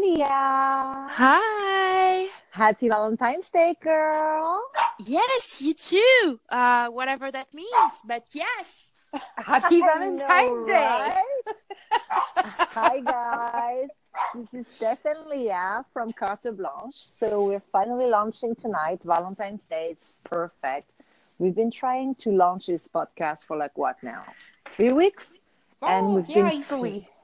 Leah. Hi. Happy Valentine's Day, girl. Yes, you too. Uh, whatever that means, but yes. Happy Valentine's Day. Right? Hi, guys. This is Steph and Leah from Carte Blanche. So we're finally launching tonight. Valentine's Day. It's perfect. We've been trying to launch this podcast for like what now? Three weeks? Oh, and we've yeah, been, easily.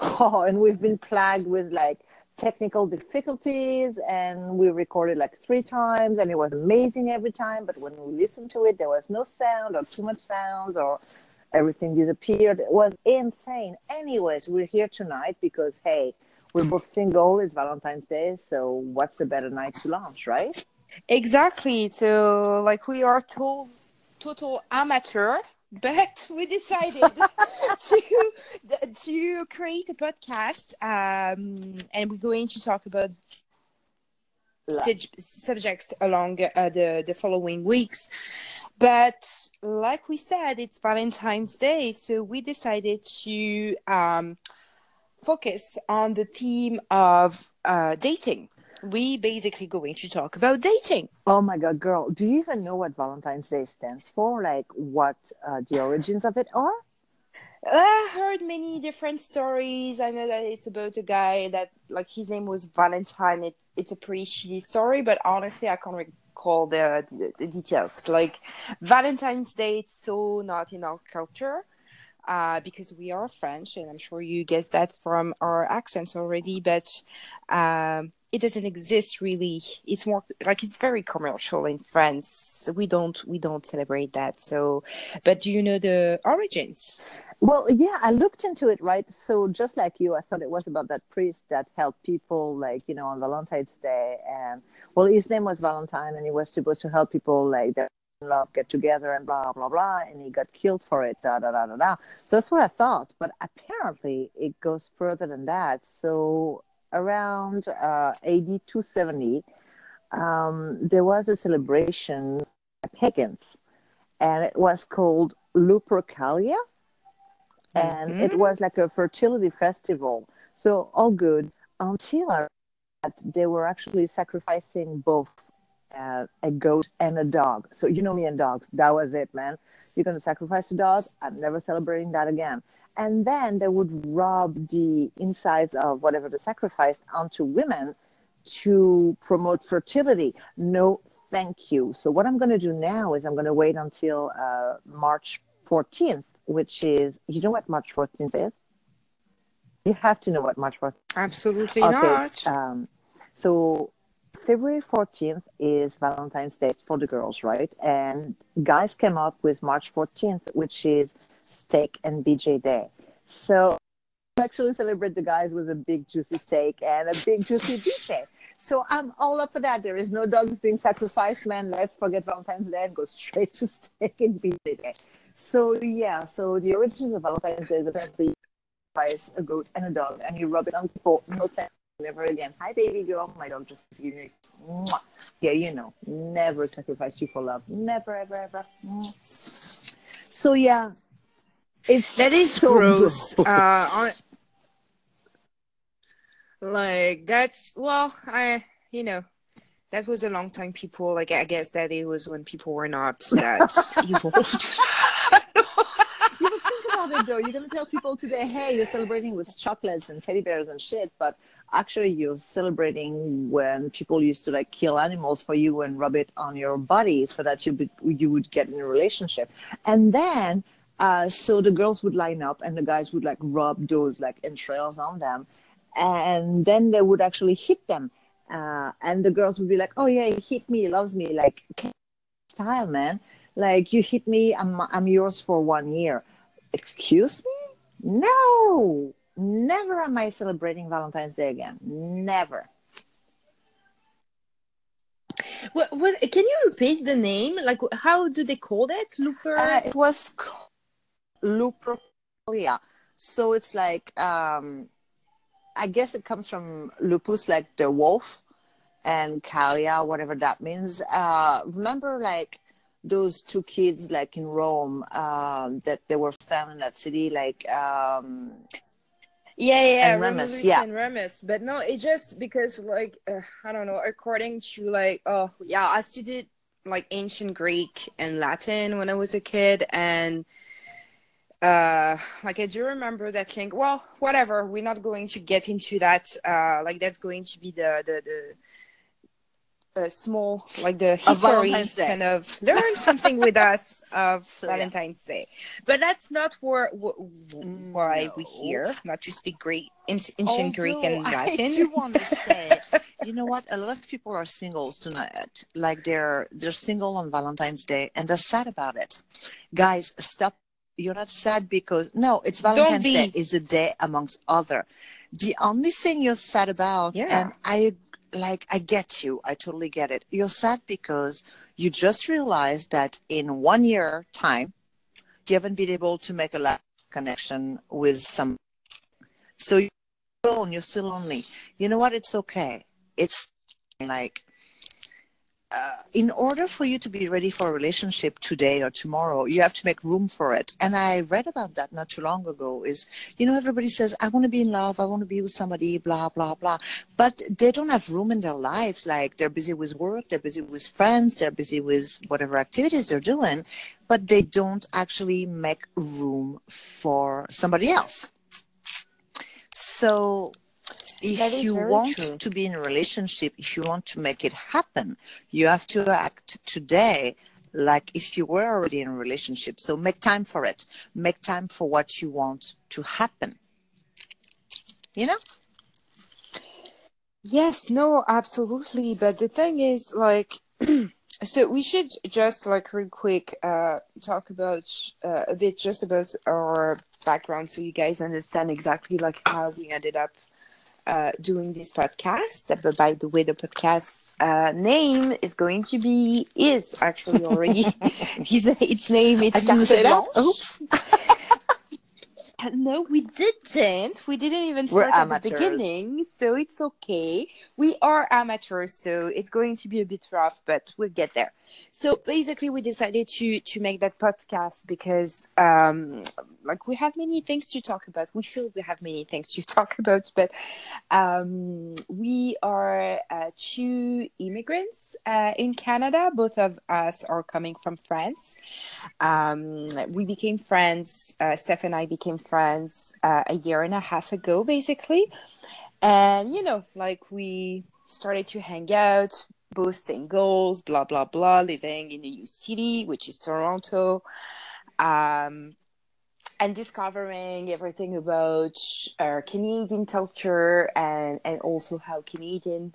Oh, and we've been plagued with like technical difficulties and we recorded like three times and it was amazing every time but when we listened to it there was no sound or too much sounds or everything disappeared. It was insane. Anyways we're here tonight because hey we're both single. It's valentine's day so what's a better night to launch right? Exactly. So like we are total total amateur but we decided to to create a podcast um, and we're going to talk about subjects along uh, the the following weeks. But like we said it's valentine's day so we decided to um, focus on the theme of uh, dating we basically going to talk about dating. Oh my god, girl, do you even know what Valentine's Day stands for? Like what uh, the origins of it are? I heard many different stories. I know that it's about a guy that like his name was Valentine. It, it's a pretty shitty story, but honestly, I can't recall the, the, the details. Like Valentine's Day, it's so not in our culture uh, because we are French, and I'm sure you guessed that from our accents already. But um, it doesn't exist really. It's more like it's very commercial in France. We don't we don't celebrate that. So, but do you know the origins? Well, yeah, I looked into it, right? So just like you, I thought it was about that priest that helped people, like you know, on Valentine's Day, and well, his name was Valentine, and he was supposed to help people, like their love get together and blah blah blah, and he got killed for it, da da da da da. So that's what I thought, but apparently it goes further than that. So around uh, AD 270, um, there was a celebration at Higgins, and it was called Lupercalia, and mm-hmm. it was like a fertility festival. So all good until that they were actually sacrificing both uh, a goat and a dog. So you know me and dogs. That was it, man. You're gonna sacrifice a dog. I'm never celebrating that again and then they would rub the insides of whatever they sacrificed onto women to promote fertility. No, thank you. So what I'm going to do now is I'm going to wait until uh, March 14th, which is you know what March 14th is. You have to know what March 14th. Absolutely okay, not. Um, so February 14th is Valentine's Day for the girls, right? And guys came up with March 14th, which is steak and BJ Day. So actually celebrate the guys with a big juicy steak and a big juicy BJ. So I'm all up for that. There is no dogs being sacrificed, man. Let's forget Valentine's Day and go straight to steak and BJ Day. So yeah, so the origins of Valentine's Day is apparently a goat and a dog and you rub it on people. No thanks. Never again. Hi, baby girl. My dog just you know, yeah, you know, never sacrifice you for love. Never, ever, ever. So yeah, it's that is so gross. uh, like that's well, I you know that was a long time. People like I guess that it was when people were not that evolved. it though. You're gonna tell people today, hey, you're celebrating with chocolates and teddy bears and shit, but actually you're celebrating when people used to like kill animals for you and rub it on your body so that you be, you would get in a relationship. And then uh, so the girls would line up and the guys would like rub those like entrails on them. And then they would actually hit them. Uh, and the girls would be like, oh yeah, he hit me, he loves me. Like, style, man. Like, you hit me, I'm, I'm yours for one year. Excuse me? No, never am I celebrating Valentine's Day again. Never. What, what can you repeat the name? Like, how do they call it? Looper? Uh, it was lupercalia. So it's like, um, I guess it comes from lupus, like the wolf, and calia, whatever that means. Uh, remember, like those two kids, like in Rome, um, that they were found in that city, like um, Yeah, yeah, And Remus, yeah. and Remus. But no, it's just because like uh, I don't know, according to like oh yeah, I studied like ancient Greek and Latin when I was a kid and uh like I do remember that thing. Well, whatever, we're not going to get into that. Uh like that's going to be the the the uh, small like the history kind of learn something with us of So, yeah. Valentine's Day. But that's not where wh- wh- why we No. here, not to speak Greek, ancient Greek and Although I Latin. do want to say, you know what? A lot of people are singles tonight. Like they're they're single on Valentine's Day, and they're sad about it. Guys, stop. You're not sad because no, it's Valentine's. Day is a day amongst other. The only thing you're sad about, Yeah. and I like, I get you. I totally get it. You're sad because you just realized that in one year time, you haven't been able to make a la- connection with some. So you're alone. You're still lonely. You know what? It's okay. It's like uh, in order for you to be ready for a relationship today or tomorrow, you have to make room for it. And I read about that not too long ago. Is you know everybody says I want to be in love, I want to be with somebody, blah blah blah, but they don't have room in their lives. Like they're busy with work, they're busy with friends, they're busy with whatever activities they're doing, but they don't actually make room for somebody else. So if you want true. to be in a relationship, if you want to make it happen, you have to act today like if you were already in a relationship. So make time for it. Make time for what you want to happen. You know? Yes, no, absolutely. But the thing is, like, so we should just like real quick uh talk about uh, a bit just about our background, so you guys understand exactly like how we ended up uh doing this podcast. But by the way, the podcast uh name is going to be is actually already his its name. It's I didn't say that. Oops. No, we didn't. We didn't even We're start at the beginning, so it's okay. We are amateurs, so it's going to be a bit rough, but we'll get there. So basically, we decided to to make that podcast because, um, like, we have many things to talk about. We feel we have many things to talk about, but um, we are uh, two immigrants uh, in Canada. Both of us are coming from France um, we became friends. Uh, Steph and I became friends uh, a year and a half ago, basically. And, you know, like we started to hang out, both singles, blah, blah, blah, living in a new city, which is Toronto. Um, and discovering everything about our Canadian culture and, and also how Canadian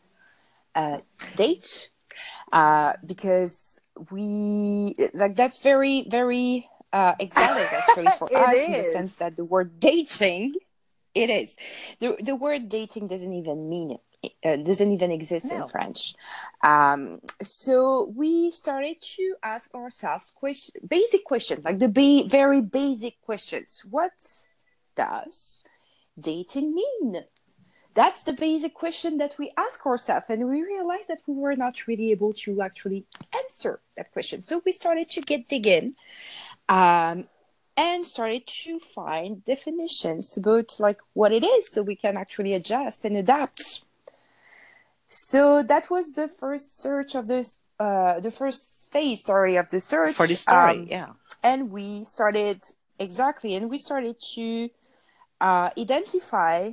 uh, date uh, because we like that's very very uh, exotic actually for us in the sense that the word dating it is the the word dating doesn't even mean it. Uh, doesn't even exist No. in French. Um, so we started to ask ourselves question, basic questions, like the ba- very basic questions. What does dating mean? That's the basic question that we ask ourselves, and we realized that we were not really able to actually answer that question. So we started to get dig in, um, and started to find definitions about like what it is, so we can actually adjust and adapt. So that was the first search of this, uh, the first phase, sorry, of the search For the story, Um, yeah. and we started exactly and we started to uh, identify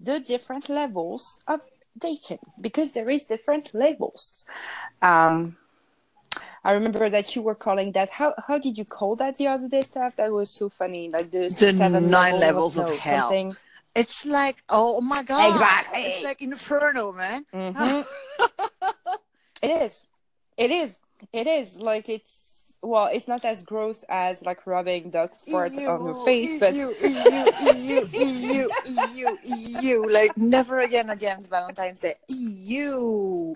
the different levels of dating because there is different levels um i remember that you were calling that how how did you call that the other day Steph that was so funny like the, The seven nine levels of hell. something It's like, oh my God. Exactly. It's like Inferno, man. Mhm. it is it is it is like it's well it's not as gross as like rubbing dog sport on your face but you, EU, EU, EU, EU, EU. Like never again against Valentine's Day. EU.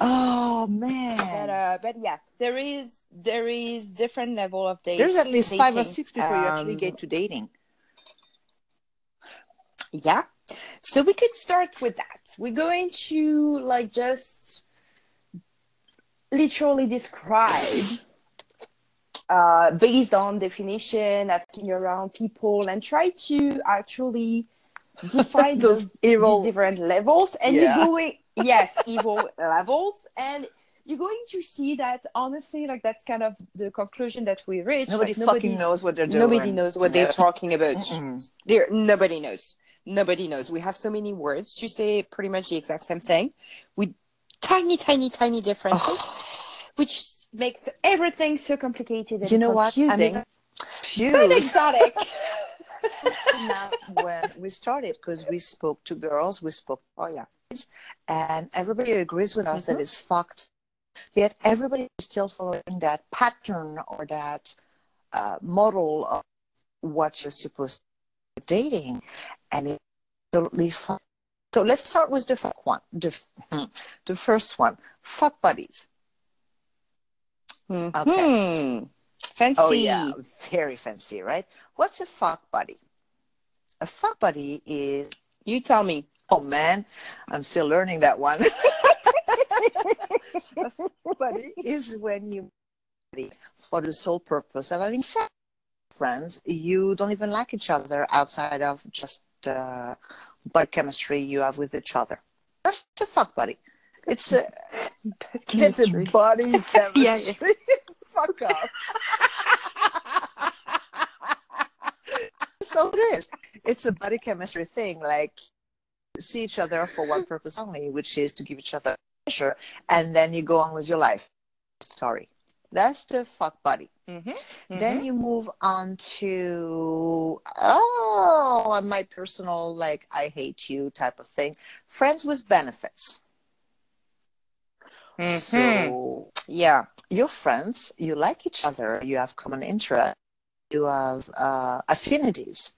Oh man. but uh but yeah there is there is different level of dating There's at least five or six before you actually Um, get to dating. yeah so we could start with that we're going to like just literally describe uh, based on definition, asking around people, and try to actually define Those those different levels. And Yeah. you're going, yes, evil levels, and you're going to see that honestly, like that's kind of the conclusion that we reach. Nobody like, fucking knows what they're doing. Nobody knows what they're talking about. Mm-mm. There, nobody knows. Nobody knows. We have so many words to say pretty much the exact same thing, with tiny, tiny, tiny differences, which makes everything so complicated and You know what? I'm confusing. even But exotic. now when we started because we spoke to girls, we spoke, oh yeah. And everybody agrees with us Mm-hmm. that it's fucked. Yet everybody is still following that pattern or that uh, model of what you're supposed to be dating, and it's absolutely fucked. So let's start with the fuck one, the, the first one, fuck buddies. Hmm. Fancy. Oh yeah, very fancy, right? What's a fuck buddy? A fuck buddy is You tell me. Oh man, I'm still learning that one. but it is when you for the sole purpose of having sex friends. You don't even like each other outside of just uh, body chemistry you have with each other. That's a fuck buddy. It's a it's a body chemistry. Yeah, yeah. Fuck off. That's all it is. It's a body chemistry thing. Like, see each other for one purpose only, which is to give each other pleasure, and then you go on with your life. Story. That's the fuck buddy. Mm-hmm. Then you move on to oh, my personal like I hate you type of thing. Friends with benefits. Mhm. So yeah. you're friends, you like each other, you have common interests, you have uh, affinities,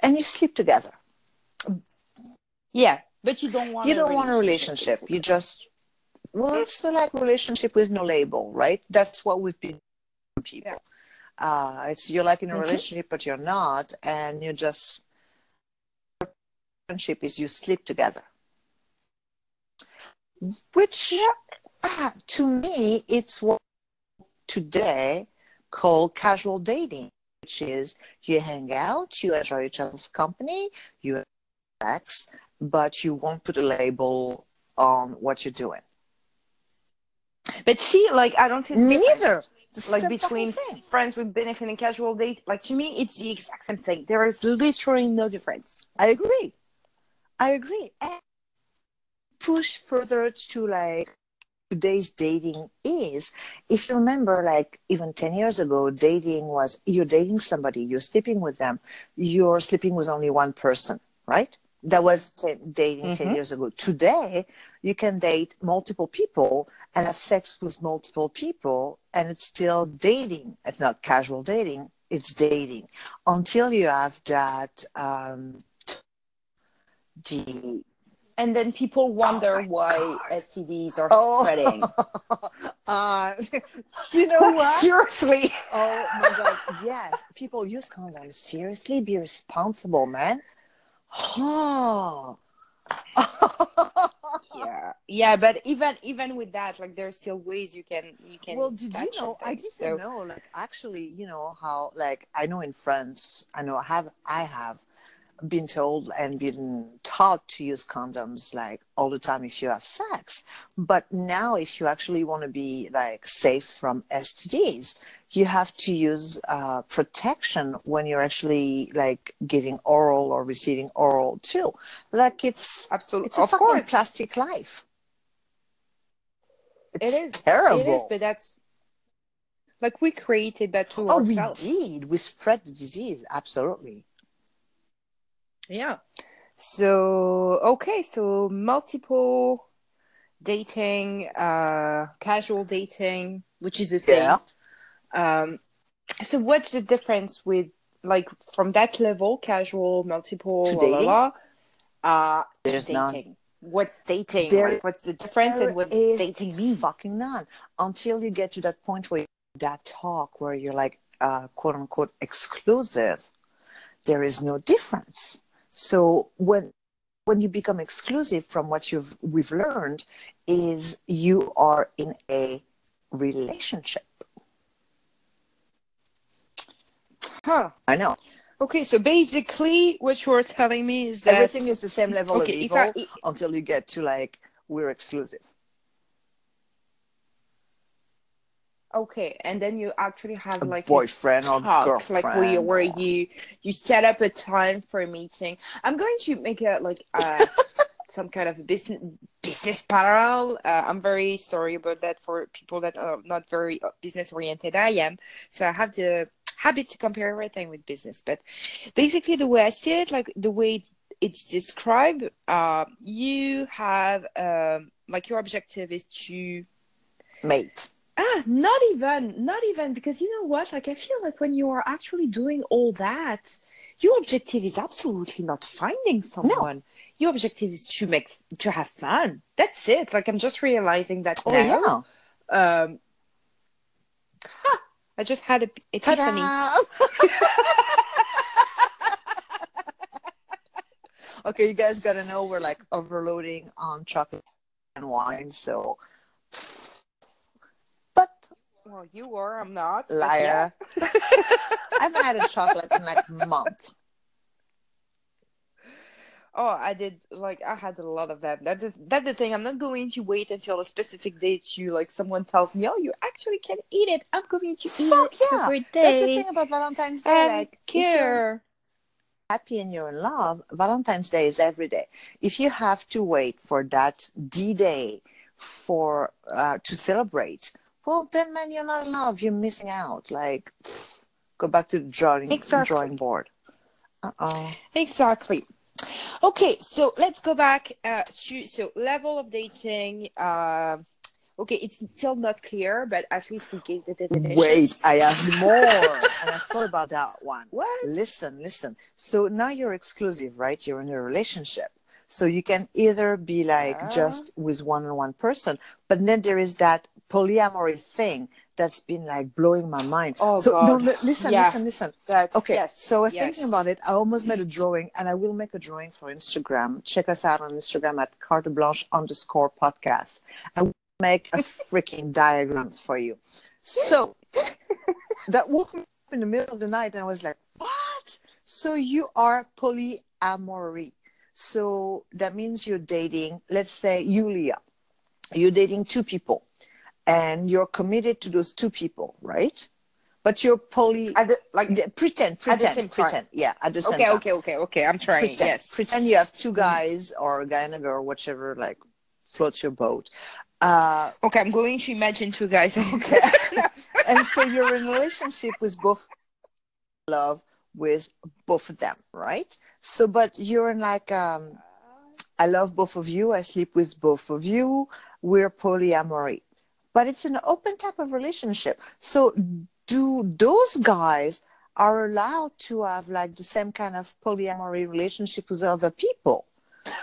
and you sleep together. Yeah. But you don't want you a don't want a relationship. You just well, it's like relationship with no label, right? That's what we've been people. Uh, it's you're like in a Mhm. relationship, but you're not, and you just relationship is you sleep together. Which ah, to me, it's what today called casual dating, which is you hang out, you enjoy each other's company, you have sex, but you won't put a label on what you're doing. But see, like I don't see the Me difference. neither. Like between friends with benefit and casual date, like to me, it's the exact same thing. There is literally no difference. I agree. I agree. And push further to like today's dating is if you remember like even 10 years ago dating was you're dating somebody you're sleeping with them you're sleeping with only one person right that was t- dating 10 Mhm. years ago today you can date multiple people and have sex with multiple people and it's still dating it's not casual dating it's dating until you have that um the And then people wonder Oh why God. STDs are Oh. spreading. uh, you know what Seriously. Oh my god, yes. People use condoms. Seriously, be responsible, man. Oh. Yeah. Yeah, but even even with that, like there are still ways you can you can well, did you know? I didn't so- know. Like, actually, you know how? Like, I know in France, I know I have I have been told and been taught to use condoms like all the time if you have sex. But now, if you actually want to be like safe from STDs, you have to use uh, protection when you're actually like giving oral or receiving oral too. Like it's Absolutely. it's a of fucking course. plastic life. It's It is terrible. It is, but that's like we created that to Oh, we ourselves. did. We spread the disease. Absolutely. Yeah. So okay, so multiple dating, uh, casual dating, which is the same. Yeah. Um, so what's the difference with like from that level, casual, multiple, To la, la, dating? la, uh, There's none. dating? What's dating? There- like, what's the difference and what is dating means? Fucking none. Until you get to that point where that talk where you're like uh, quote unquote exclusive, there is no difference. So when when you become exclusive from what you've we've learned is you are in a relationship. Huh. I know. Okay, so basically, what you're telling me is that Everything is the same level Okay, of evil I- until you get to like we're exclusive. okay, and then you actually have A like boyfriend or talk, girlfriend. like where, where you you set up a time for a meeting. I'm going to make a like uh, some kind of business business parallel. Uh, I'm very sorry about that for people that are not very business oriented. I am, so I have the habit to compare everything with business. But basically, the way I see it, like the way it's, it's described, uh, you have um, like your objective is to mate. Ah, not even, not even, because you know what? Like, I feel like when you are actually doing all that, your objective is absolutely not finding someone. No. Your objective is to make to have fun. That's it. Like, I'm just realizing that Oh now. yeah. Um, I just had a epiphany. Ta-da! okay, you guys gotta know we're like overloading on chocolate and wine, so. But Well, you are. I'm not. but yeah. liar, I haven't had a chocolate in like a month. Oh, I did. Like, I had a lot of that. That's just, that's the thing. I'm not going to wait until a specific date to like someone tells me, "Oh, you actually can eat it." I'm going to eat Fuck it yeah. every That's the thing about Valentine's Day. don't Like, care. happy and you're in love, Valentine's Day is every day. If you have to wait for that D Day for uh, to celebrate, well, then man, you're not in love. You're missing out. Like, go back to the drawing Exactly. drawing board. Uh oh. Exactly. Okay, so let's go back uh, to so level of dating. Uh, okay, it's still not clear, but at least we gave the definition. Wait, I have more, and I thought about that one. What? Listen, listen. So now you're exclusive, right? You're in a relationship. So you can either be like Yeah. just with one on one person, but then there is that polyamory thing that's been like blowing my mind. Oh, so no, God. li- listen, Yeah. listen, listen. That's Okay, yes, so I was yes. thinking about it. I almost made a drawing, and I will make a drawing for Instagram. Check us out on Instagram at carte blanche underscore podcast. I will make a freaking diagram for you. So that woke me up in the middle of the night, and I was like, "What?" So you are polyamory. So that means you're dating. Let's say Julia. You're dating two people, and you're committed to those two people, right? But you're poly. The, like pretend, pretend, pretend. Yeah, at the same okay, time. okay, okay, okay. I'm trying. Pretend, Yes. pretend you have two guys or a guy and a girl, whichever like floats your boat. Uh, Okay, I'm going to imagine two guys. Okay. and so you're in a relationship with both love with both of them, right? So, but you're in like, um, I love both of you. I sleep with both of you. We're polyamory, but it's an open type of relationship. So, do those guys are allowed to have like the same kind of polyamory relationship with other people?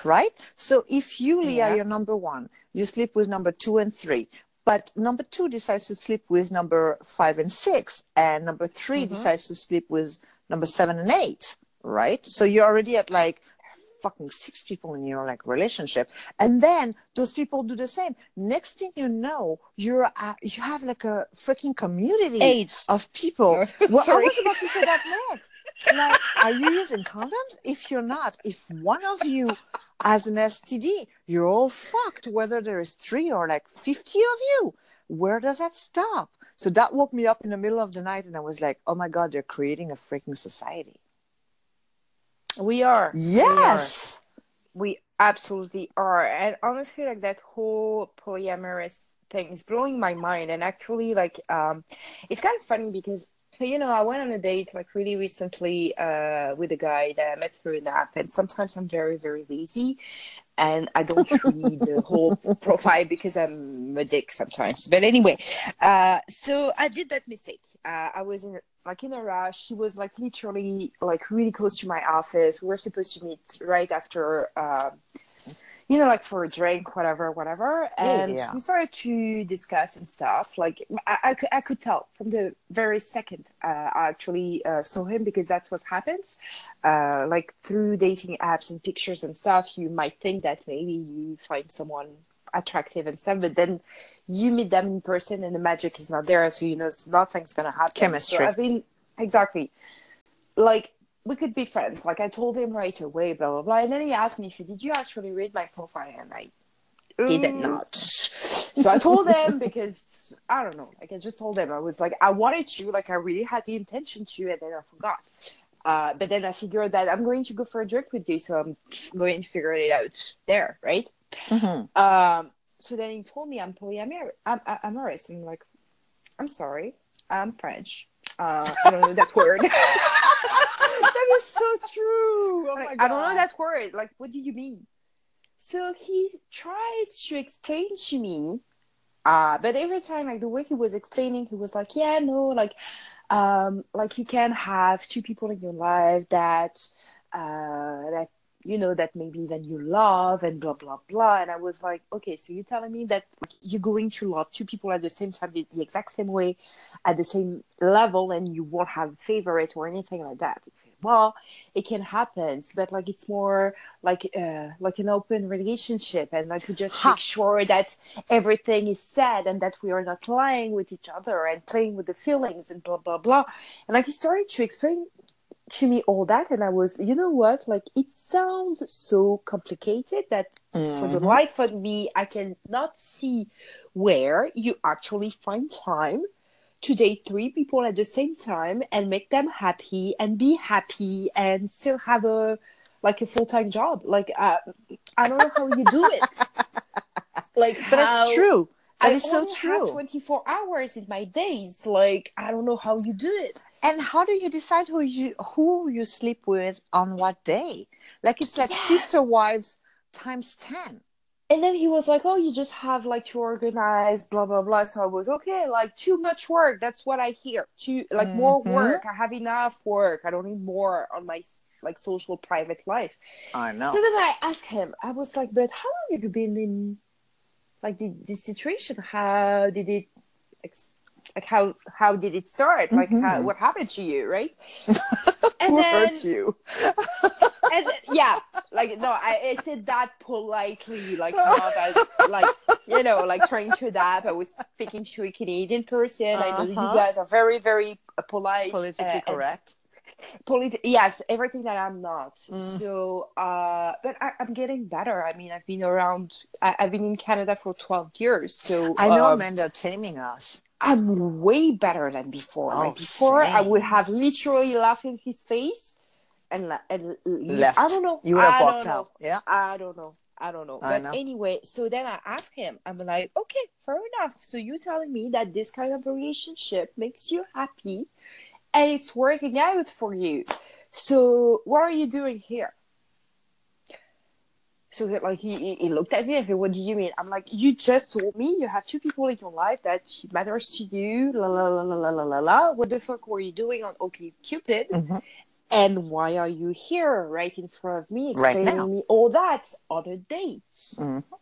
Right? So if you, Leah, Yeah. you're number one, you sleep with number two and three, but number two decides to sleep with number five and six, and number 3 Mhm. decides to sleep with number seven and eight, right? So you're already at like fucking six people in your like relationship, and then those people do the same. Next thing you know, you're uh, you have like a freaking community of people. No, well, I was about to say that next. Like, are you using condoms? If you're not, if one of you has an STD, you're all fucked. Whether there is three or like fifty of you, where does that stop? So that woke me up in the middle of the night, and I was like, "Oh my god, they're creating a freaking society." We are. Yes. We absolutely are. And honestly, like that whole polyamorous thing is blowing my mind. And actually, like, um, it's kind of funny because, you know, I went on a date like really recently uh, with a guy that I met through an app. And sometimes I'm very, very lazy and I don't read the whole profile because I'm a dick sometimes. But anyway, uh, so I did that mistake. Uh, I was in like in a rush. He was like literally like really close to my office. We were supposed to meet right after, uh, you know, like for a drink, whatever, whatever. And Yeah. we started to discuss and stuff. Like I, I, could, I could tell from the very second uh, I actually uh, saw him because that's what happens. Uh, like through dating apps and pictures and stuff, you might think that maybe you find someone attractive and stuff, but then you meet them in person and the magic is not there, so you know nothing's gonna happen. Chemistry. So I've been exactly. like we could be friends. Like I told him right away, blah blah blah. And then he asked me, "Did you actually read my profile?" And I did Mm. not. So I told him because I don't know. Like I just told him I was like I wanted to, like I really had the intention to, and then I forgot. Uh, but then I figured that I'm going to go for a drink with you, so I'm going to figure it out there, right? Mhm. Um, so then he told me I'm polyamorous. I'm, I'm amorous. And I'm like, I'm sorry, I'm French. Uh, I don't know that word. that is so true. Oh my Like, I don't know that word. Like, what do you mean? So he tried to explain to me, uh, but every time, like the way he was explaining, he was like, "Yeah, no, like, um, like you can have two people in your life that, uh, that you know that maybe then you love and blah blah blah." And I was like, "Okay, so you're telling me that you're going to love two people at the same time, the, the exact same way, at the same level, and you won't have a favorite or anything like that?" Well, it can happen, but like it's more like uh, like an open relationship, and like we just Ha. make sure that everything is said and that we are not lying with each other and playing with the feelings and blah blah blah. And like he started to explain to me all that, and I was, you know what, like it sounds so complicated that for the Mhm. life of me, I cannot see where you actually find time to date three people at the same time and make them happy and be happy and still have a like a full time job. Like uh, I don't know how you do it. like, But that's how- true. That I is so true. Have Twenty four hours in my days. Like I don't know how you do it. And how do you decide who you who you sleep with on what day? Like it's like Yeah. sister wives times ten. And then he was like, "Oh, you just have like to organize, blah blah blah." So I was okay. Like too much work. That's what I hear. Too like more Mhm. work. I have enough work. I don't need more on my like social private life. I know. So then I asked him. I was like, "But how long have you been in like the, this situation? How did it ex- like how how did it start? Like how, Mhm. what happened to you, right?" and Who then hurt you? and yeah, like no, I, I said that politely, like not as like you know, like trying to adapt. I was speaking to a Canadian person. I know you Uh-huh. guys are very, very uh, polite, Politically uh, correct. Polit- yes, everything that I'm not. Mm. So, uh, but I, I'm getting better. I mean, I've been around. I, I've been in Canada for 12 years, so I know um, men are taming us. I'm way better than before. Oh, like before, I would have literally laughed in his face and, and Left. I don't know. You would have I don't walked know. out. Yeah. I don't know. I don't know. I but know. anyway, so then I asked him, I'm like, okay, fair enough. So you telling me that this kind of relationship makes you happy and it's working out for you. So what are you doing here? So like he, he looked at me and said, "What do you mean?" I'm like, "You just told me you have two people in your life that matters to you." La la la la la la la la. What the fuck were you doing on OK Cupid? Mm-hmm. And why are you here, right in front of me, explaining right me all that other dates? Mm-hmm.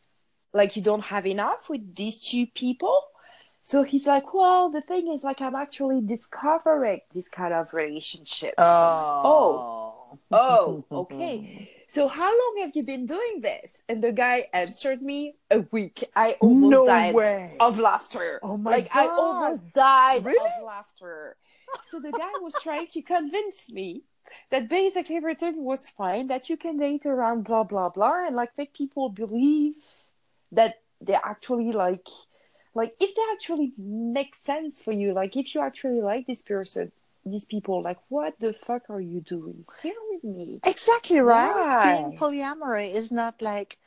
Like you don't have enough with these two people. So he's like, "Well, the thing is, like, I'm actually discovering this kind of relationship." Oh, oh, oh, okay. So how long have you been doing this? And the guy answered me a week. I almost No died way. of laughter. Oh my like I almost died Really? of laughter. So the guy was trying to convince me that basically everything was fine, that you can date around blah blah blah and like make people believe that they actually like like if they actually make sense for you, like if you actually like this person, these people, like what the fuck are you doing here with me? Exactly right. Why? Being polyamory is not like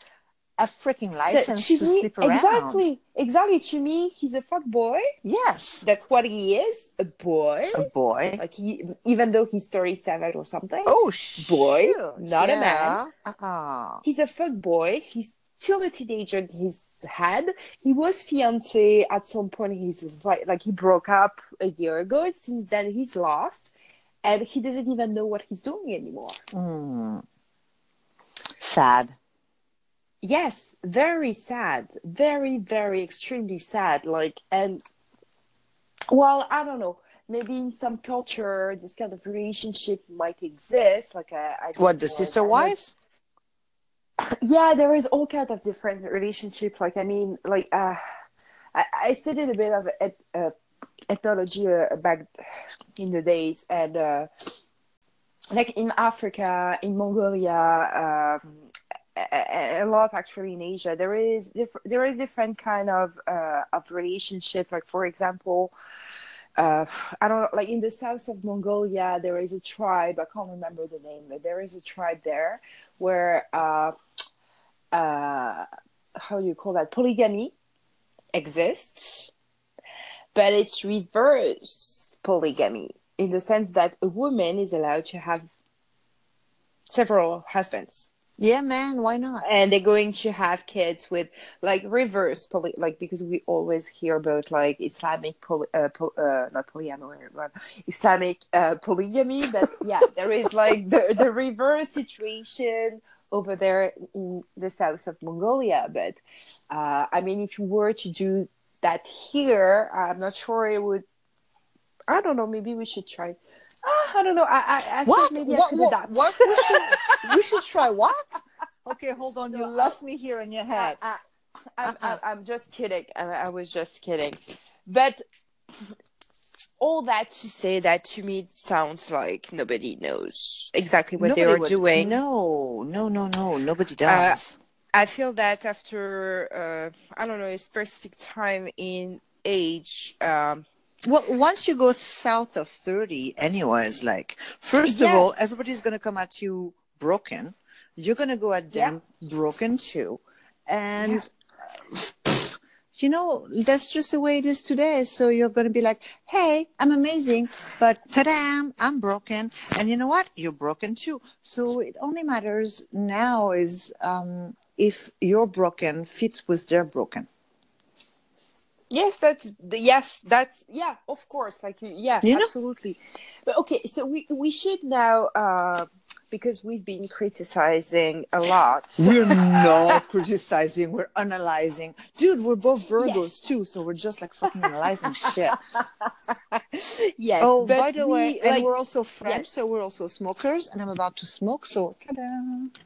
a freaking So license to to me- sleep around. Exactly, exactly. To me, he's a fuck boy. Yes. That's what he is, a boy. A boy. Like he, even though he's thirty-seven or something, Oh, Boy, shoot. not a man. Uh-uh. he's a fuck boy. He's still a teenager in his head. He was fiance at some point. He's like, like he broke up a year ago. And since then, he's lost, and he doesn't even know what he's doing anymore. Mm. Sad. Yes, very sad. Very, very extremely sad. Like, and well, I don't know. Maybe in some culture, this kind of relationship might exist. Like, I, I What, the sister wives? Yeah, there is all kind of different relationships. Like, I mean, like, uh, I, I studied a bit of et, uh, ethnology uh, back in the days, and uh, like in Africa, in Mongolia, um, a, a lot actually in Asia, there is diff- there is different kind of uh, of relationship. Like for example, uh, I don't know, like in the south of Mongolia, there is a tribe. I can't remember the name, but there is a tribe there where uh, uh, how do you call that polygamy exists, but it's reverse polygamy in the sense that a woman is allowed to have several husbands. Yeah, man, why not? And they're going to have kids with like reverse poly, like because we always hear about like Islamic poly, uh, po- uh, not polyamory, but Islamic uh, polygamy. But yeah, there is like the the reverse situation over there in the south of Mongolia. But uh, I mean, if you were to do that here, I'm not sure it would. I don't know. Maybe we should try. Ah, I don't know. I I, I What? think maybe I What? could What? adapt. what? We should, we should try what? Okay, hold on. You lost me here in your head. I, I, I'm, Uh-uh. I'm, just kidding. I, I was just kidding. But all that to say that to me it sounds like nobody knows exactly what they Nobody are would- doing. No, no, no, no. Nobody does. I feel that after uh, I don't know a specific time in age, um, well, once you go south of 30, anyways, like, first of all, everybody's going to come at you broken. You're going to go at them broken too. And, pff, you know, that's just the way it is today. So you're going to be like, hey, I'm amazing, but ta-da, I'm broken. And you know what? You're broken too. So it only matters now is um, if your broken fits with their broken. Yes, that's yes, that's yeah, of course. Like yeah, You know? absolutely. But okay, so we we should now uh because we've been criticizing a lot. We're not criticizing, we're analyzing. Dude, we're both Virgos Yes. too, so we're just like fucking analyzing shit. yes. oh, but by the way, we, and like, we're also French, yes. so we're also smokers, and I'm about to smoke, so ta-da.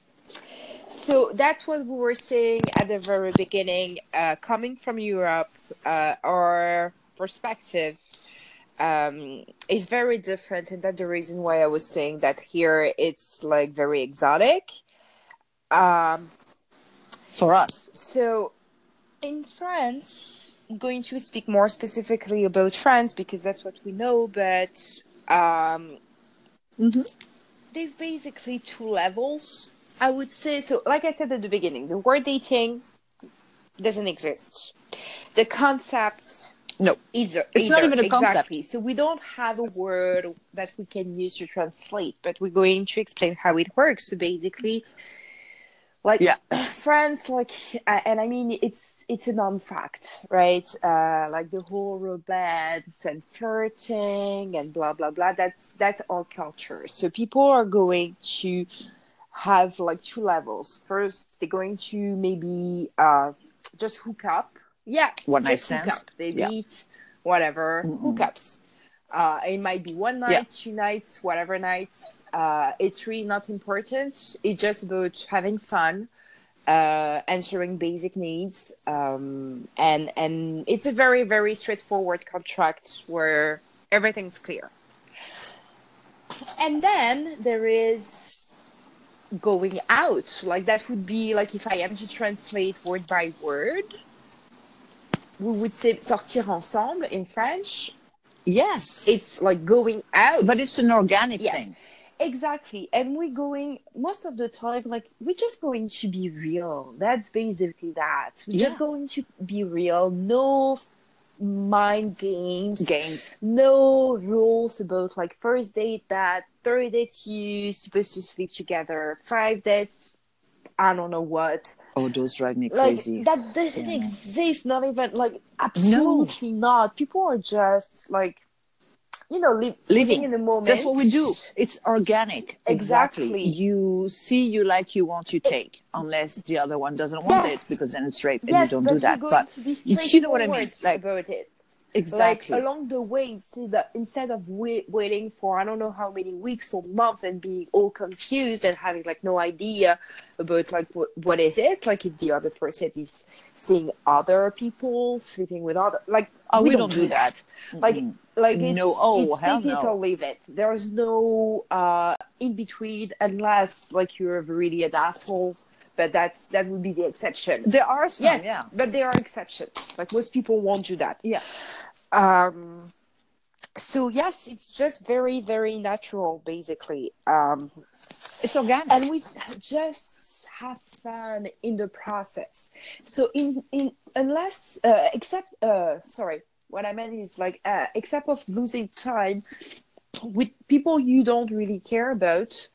So that's what we were saying at the very beginning. Uh, coming from Europe, uh, our perspective um, is very different, and that's the reason why I was saying that here it's like very exotic. Um, For us. So, in France, I'm going to speak more specifically about France because that's what we know, but um, Mm-hmm. there's basically two levels, I would say. So, like I said at the beginning, the word dating doesn't exist. The concept No. either. It's not even a concept. So we don't have a word that we can use to translate, but we're going to explain how it works. So basically, like Yeah. France, like, and I mean, it's it's a non-fact, right? Uh, like the whole romance and flirting and blah blah blah. That's that's our culture. So people are going to have like two levels. First, they're going to maybe uh, just hook up. Yeah, One night stands. They Yeah. meet, whatever, Mm-mm. hookups. Uh, it might be one night, Yeah. two nights, whatever nights. Uh, it's really not important. It's just about having fun, uh, answering basic needs, um, and and it's a very very straightforward contract where everything's clear. And then there is going out. Like that would be like if I am to translate word by word, we would say sortir ensemble in French. Yes. It's like going out. but it's an organic Yes. thing. Exactly. And we're going most of the time, like we're just going to be real. That's basically that. We're just going to be real. No mind games. Games. No rules about like first date that, third date you supposed to sleep together, five days I don't know what. Oh, those drive me Like crazy. that doesn't Yeah. exist, not even like absolutely not. People are just like you know, li- living Living. in the moment. That's what we do. It's organic. Exactly. You see, you like, you want, you take, unless the other one doesn't want Yes. it because then it's rape and yes, you don't do that. But you know what I mean? Like- about it. Exactly. Like along the way, see that instead of wait, waiting for I don't know how many weeks or months and being all confused and having like no idea about like what, what is it like if the other person is seeing other people sleeping with other like oh, we, we, don't, do that. like Mm-mm. like it's, No, oh, it's hell take it no. or leave it there's no uh in between unless like you're really an asshole but that's that would be the exception. There are some yes. yeah. But there are exceptions. Like most people won't do that. Yeah. Um so yes it's just very very natural basically. Um it's organic. and we just have fun in the process. So in in unless uh, except uh sorry what i meant is like uh, except of losing time with people you don't really care about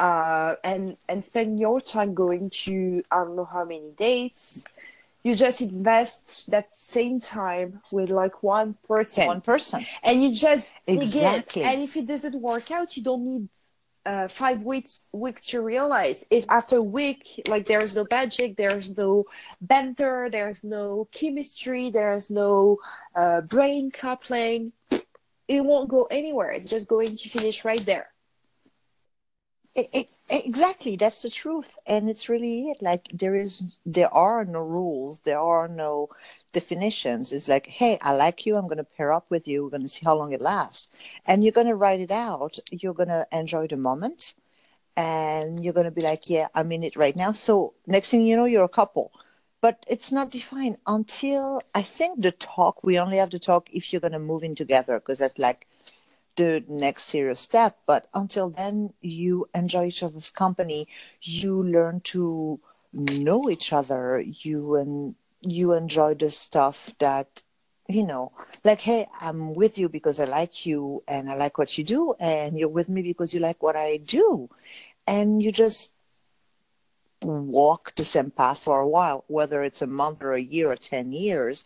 uh and and spend your time going to i don't know how many dates you just invest that same time with like one person one person and you just Exactly. And if it doesn't work out, you don't need uh, five weeks weeks to realize. If after a week, like there's no magic, there's no banter, there's no chemistry, there's no uh, brain coupling, it won't go anywhere. It's just going to finish right there. Exactly that's the truth and it's really it like there is there are no rules there are no definitions. It's like hey i like you i'm going to pair up with you we're going to see how long it lasts. And you're going to write it out you're going to enjoy the moment and you're going to be like yeah i'm in it right now. So next thing you know you're a couple. But it's not defined until i think the talk we only have the talk if you're going to move in together because that's like the next serious step. But until then, you enjoy each other's company. You learn to know each other. You and you enjoy the stuff that you know, like, hey, I'm with you because I like you and I like what you do, and you're with me because you like what I do, and you just walk the same path for a while, whether it's a month or a year or ten years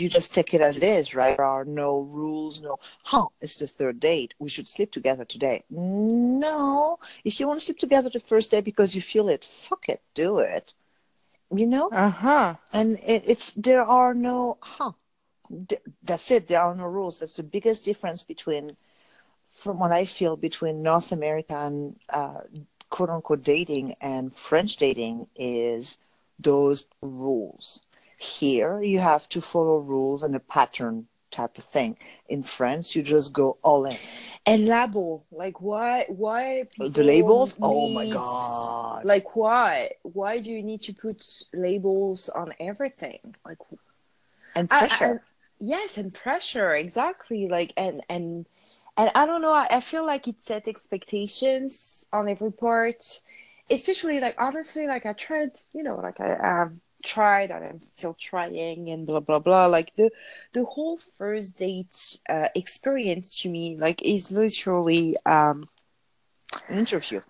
you just take it as it is, right? There are no rules, no, huh, it's the third date. We should sleep together today. No. If you want to sleep together the first day because you feel it, fuck it, do it. You know? Uh huh. And it, it's, there are no, huh. That's it. There are no rules. That's the biggest difference between, from what I feel, between North America and uh, quote unquote dating and French dating is those rules here, you have to follow rules and a pattern type of thing. In France, you just go all in. And label, like why? Why the labels? Oh my god! Like why? Why do you need to put labels on everything? Like and I- pressure. I- yes, and pressure exactly. Like and and and I don't know. I, I feel like it set expectations on every part, especially like honestly, like I tried, you know, like I um tried and I'm still trying and blah blah blah. Like the the whole first date uh, experience to me like is literally um An interview.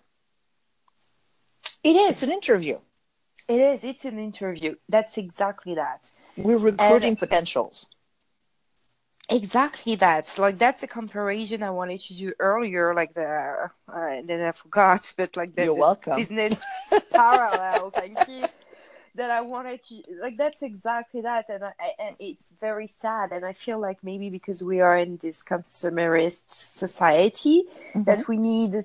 it is It's an interview. it is it's an interview. That's exactly that. We're recruiting potentials. Exactly that. Like that's a comparison I wanted to do earlier, like the uh, and then I forgot, but like the, You're welcome. business parallel. Thank you. That I wanted to like. That's exactly that, and I, and it's very sad. And I feel like maybe because we are in this consumerist society, Mhm. that we need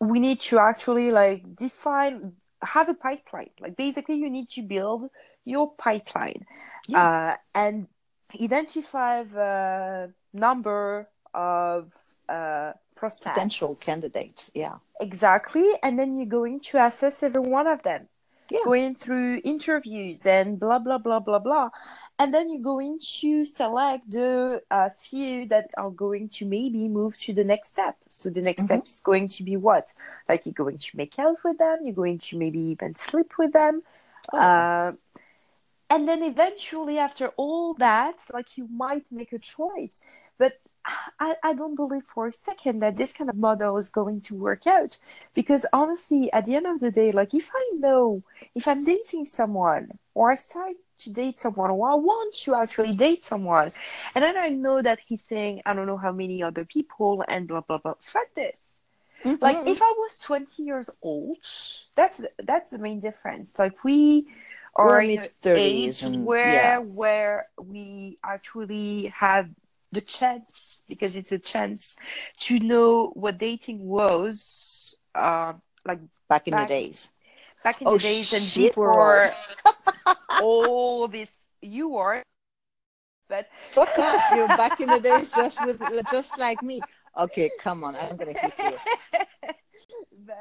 we need to actually like define have a pipeline. Like basically, you need to build your pipeline uh, and identify the number of uh, prospects. Potential candidates. Yeah. Exactly. And then you're going to assess every one of them. Yeah. Going through interviews and blah, blah, blah, blah, blah. And then you're going to select the uh, few that are going to maybe move to the next step. So the next Mhm. step is going to be what? Like you're going to make out with them, you're going to maybe even sleep with them. Oh. Uh, and then eventually, after all that, like you might make a choice. But I, I don't believe for a second that this kind of model is going to work out. Because honestly, at the end of the day, like if I know, if I'm dating someone or I start to date someone or I want to actually date someone, and then I know that he's saying, I don't know how many other people and blah, blah, blah, fuck this. Like Mhm. if I was 20 years old, that's that's the main difference. Like we We're in an age and- where yeah. where we actually have the chance because it's a chance to know what dating was uh, like back in back- the days. back in Oh, the days and before all this you are but Fuck off! You're back in the days just with just like me. Okay, come on. I'm gonna hit you.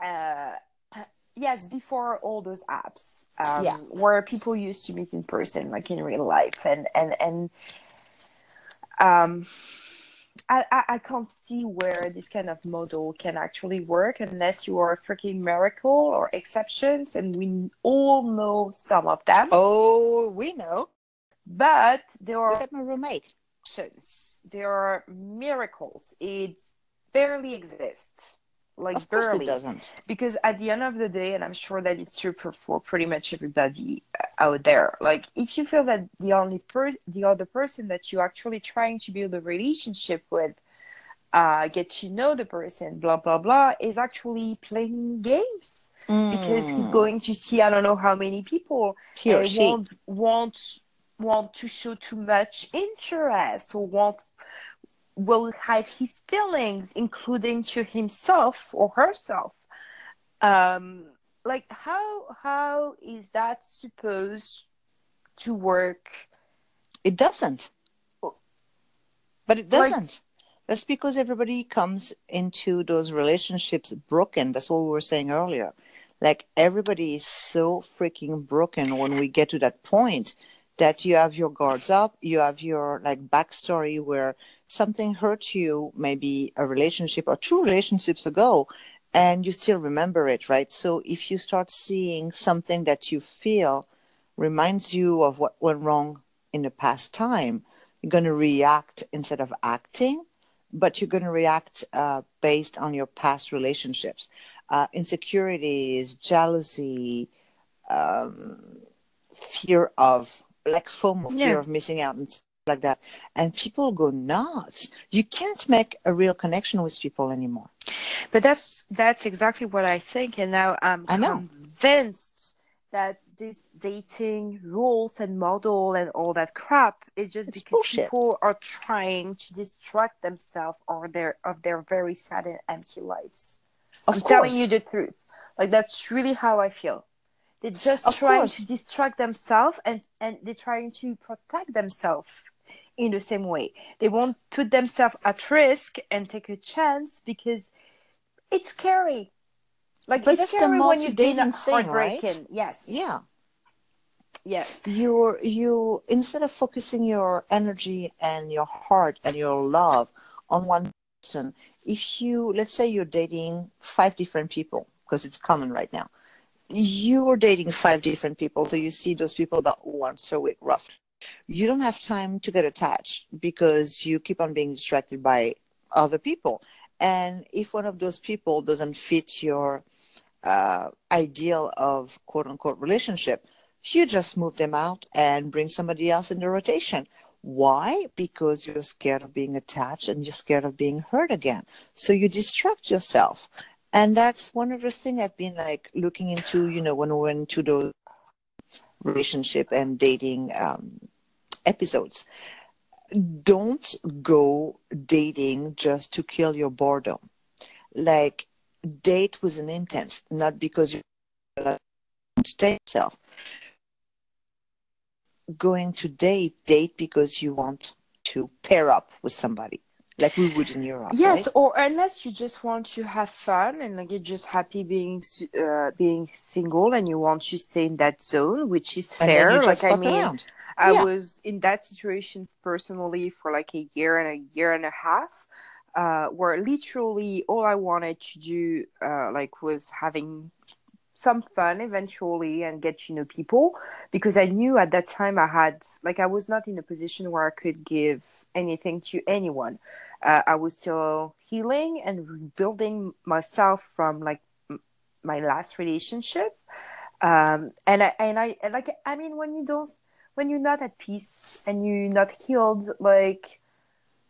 uh, uh, yes, before all those apps, um, Yeah. where people used to meet in person, like in real life, and and and um, I, I I can't see where this kind of model can actually work unless you are a freaking miracle or exceptions, and we all know some of them. Oh, we know. But there are Look at my roommate. exceptions. There are miracles. It barely exists. Like Of course barely it doesn't. because at the end of the day and i'm sure that it's true for, for pretty much everybody uh, out there like if you feel that the only per the other person that you're actually trying to build a relationship with uh get to know the person blah blah blah is actually playing games because he's Mm. going to see i don't know how many people he or she. won't want want to show too much interest or want will hide his feelings including to himself or herself um like how how is that supposed to work It doesn't. But it doesn't. That's because everybody comes into those relationships broken. That's what we were saying earlier. Like everybody is so freaking broken when we get to that point that you have your guards up, you have your like backstory where something hurt you, maybe a relationship or two relationships ago, and you still remember it, right? So if you start seeing something that you feel reminds you of what went wrong in the past time, you're going to react instead of acting, but you're going to react uh, based on your past relationships. Uh, insecurities, jealousy, um, fear of, like FOMO, Yeah. fear of missing out, and like that. And people go nuts. You can't make a real connection with people anymore. but that's that's exactly what i think and now i'm convinced that this dating rules and model and all that crap is just It's because bullshit. people are trying to distract themselves or their of their very sad and empty lives Of I'm course. telling you the truth. Like that's really how I feel. They're just Of trying course. to distract themselves and, and they're trying to protect themselves in the same way. They won't put themselves at risk and take a chance because it's scary. Like But it's scary when you've been multi-dating thing, right? Yes. Yeah. Yeah. you're you instead of focusing your energy and your heart and your love on one person if you let's say you're dating five different people because it's common right now you're dating five different people so you see those people about once a week roughly you don't have time to get attached because you keep on being distracted by other people and if one of those people doesn't fit your uh, ideal of quote unquote relationship you just move them out and bring somebody else in the rotation. Why? Because you're scared of being attached and you're scared of being hurt again. So you distract yourself. And that's one of the things I've been like looking into, you know, when we went to those relationship and dating um, episodes. Don't go dating just to kill your boredom. Like date with an intent, not because you want to date yourself going to date, date because you want to pair up with somebody, like we would in Europe. Yes, right? or unless you just want to have fun and like you're just happy being uh, being single and you want to stay in that zone, which is fair. Like I mean, around. I Yeah. was in that situation personally for like a year and a year and a half, uh, where literally all I wanted to do, uh, like, was having some fun eventually and get to know people because I knew at that time I had like I was not in a position where I could give anything to anyone. Uh, I was still healing and rebuilding myself from like m- my last relationship. Um, and I and I and, like I mean when you don't when you're not at peace and you're not healed, like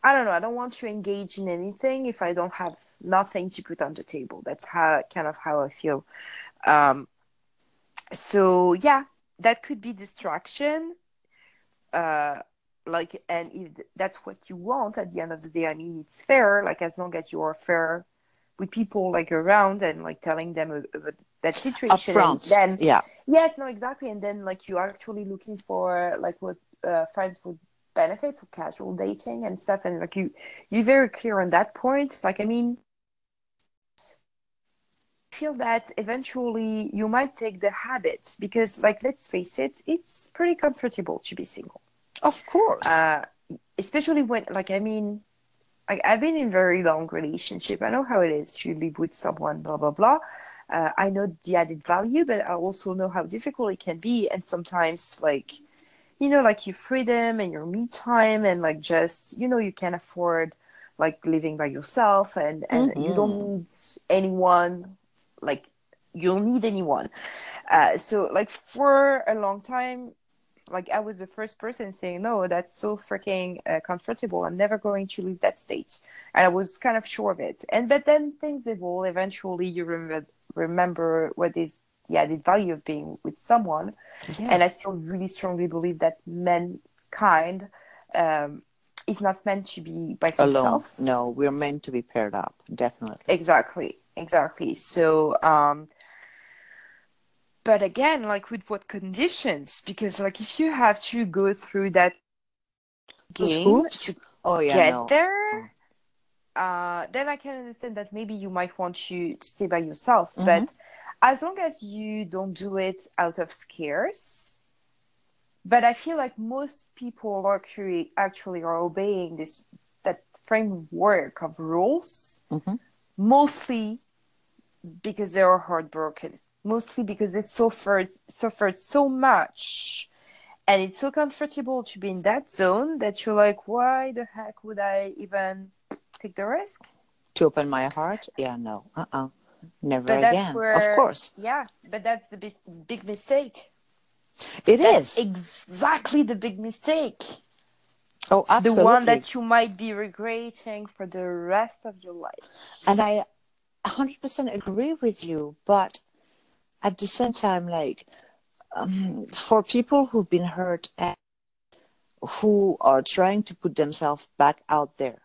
I don't know, I don't want to engage in anything if I don't have nothing to put on the table. That's how kind of how I feel. Um, so yeah, that could be distraction. Uh, like, and if that's what you want at the end of the day, I mean, it's fair. Like, as long as you are fair with people like around and like telling them about that situation, Upfront. then yeah. Yes, no, exactly. And then like you're actually looking for like what uh, friends with benefits or casual dating and stuff, and like you you're very clear on that point. Like I mean, feel that eventually you might take the habit because, like, let's face it, it's pretty comfortable to be single. Of course. Uh, especially when, like, I mean, like I've been in very long relationship. I know how it is to live with someone. Blah blah blah. Uh, I know the added value, but I also know how difficult it can be, and sometimes like, you know, like your freedom and your me time, and like just you know you can't afford like living by yourself, and and Mm-hmm. you don't need anyone. Like you don't need anyone. Uh, so like for a long time, like I was the first person saying, no, that's so freaking uh, comfortable. I'm never going to leave that state. And I was kind of sure of it. And but then things evolve. Eventually, you remember remember what is the added value of being with someone. And I still really strongly believe that mankind um, is not meant to be by Alone. himself. No, we're meant to be paired up. Definitely. Exactly, exactly. So, um, but again, like with what conditions? Because like if you have to go through that game hoops? to Oh yeah. get no. there, uh, then I can understand that maybe you might want to stay by yourself. Mhm. But as long as you don't do it out of scares, but I feel like most people are actually actually are obeying this that framework of rules Mhm. mostly because they are heartbroken, mostly because they suffered suffered so much, and it's so comfortable to be in that zone that you're like, why the heck would I even take the risk? To open my heart? Yeah. No. Uh. uh Never But again. where- Of course. Yeah, but that's the big, big mistake. It That's is. exactly the big mistake. Oh, absolutely The one that you might be regretting for the rest of your life. And I 100% agree with you. But at the same time, like, um, for people who've been hurt and who are trying to put themselves back out there,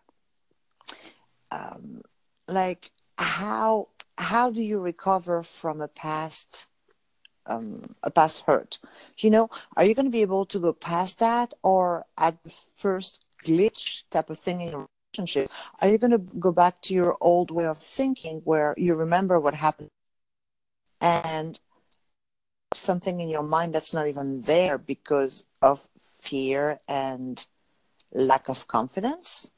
um, like, how how do you recover from a past um, a past hurt? You know, are you going to be able to go past that, or at the first glitch type of thing in your relationship, are you going to go back to your old way of thinking where you remember what happened and something in your mind that's not even there because of fear and lack of confidence?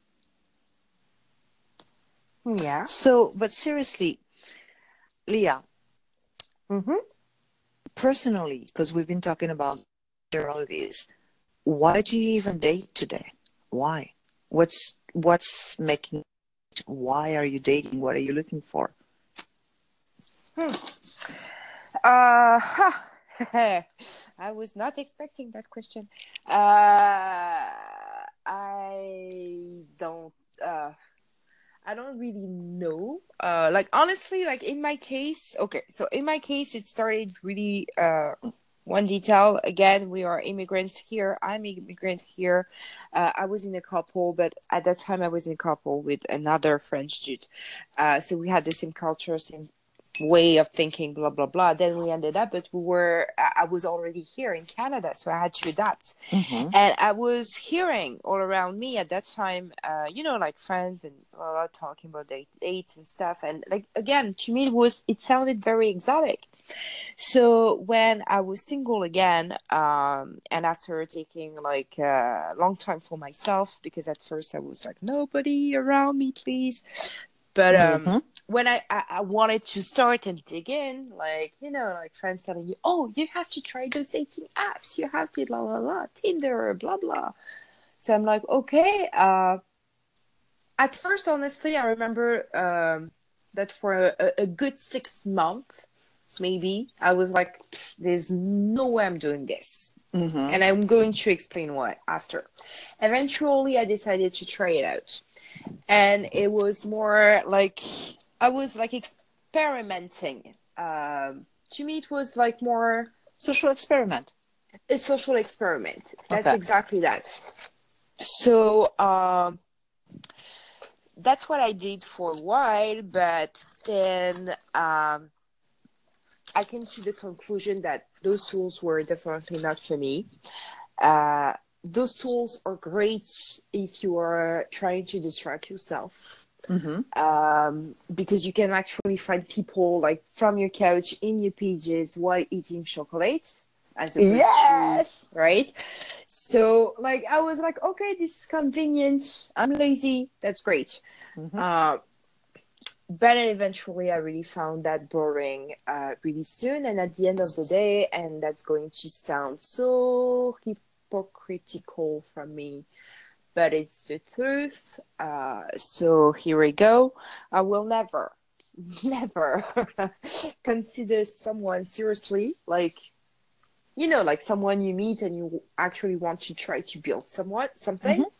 Yeah. So, but seriously, Leah, Mm-hmm. personally, because we've been talking about generalities, why do you even date today? Why? What's what's making? Why are you dating? What are you looking for? Uh, ha. I was not expecting that question. Uh, I don't. Uh, I don't really know. Uh, like honestly, like in my case, okay. So in my case, it started really. Uh, one detail again, we are immigrants here. I'm immigrant here. Uh, I was in a couple, but at that time, I was in a couple with another French dude. Uh, so we had the same culture, same way of thinking blah blah blah. Then we ended up but we were i was already here in canada so i had to adapt. Mm-hmm. and i was hearing all around me at that time uh, you know like friends and blah, blah, talking about date, dates and stuff. And like again to me it was it sounded very exotic. So when i was single again um, and after taking like a long time for myself because at first i was like nobody around me please but um Mhm. when I, I I wanted to start and dig in, like you know, like friends telling you, oh, you have to try those dating apps, you have to blah blah blah, Tinder, blah blah. So I'm like, okay. Uh, at first, honestly, I remember um, that for a- a good six months, maybe I was like, there's no way I'm doing this Mm-hmm. and I'm going to explain why after. Eventually, I decided to try it out, and it was more like I was like experimenting. Um, to me, it was like more Social experiment. a social experiment. That's Okay. exactly that. So um, that's what I did for a while, but then um, I came to the conclusion that those tools were definitely not for me. Uh, those tools are great if you are trying to distract yourself. Mm-hmm. um, because you can actually find people like from your couch in your pages while eating chocolate as opposed Yes. to right so like i was like okay this is convenient i'm lazy that's great Mhm. uh, but eventually i really found that boring uh, really soon and at the end of the day and that's going to sound so hypocritical from me but it's the truth. Uh, so here we go. I will never, never consider someone seriously, like, you know, like someone you meet and you actually want to try to build somewhat something. Mhm.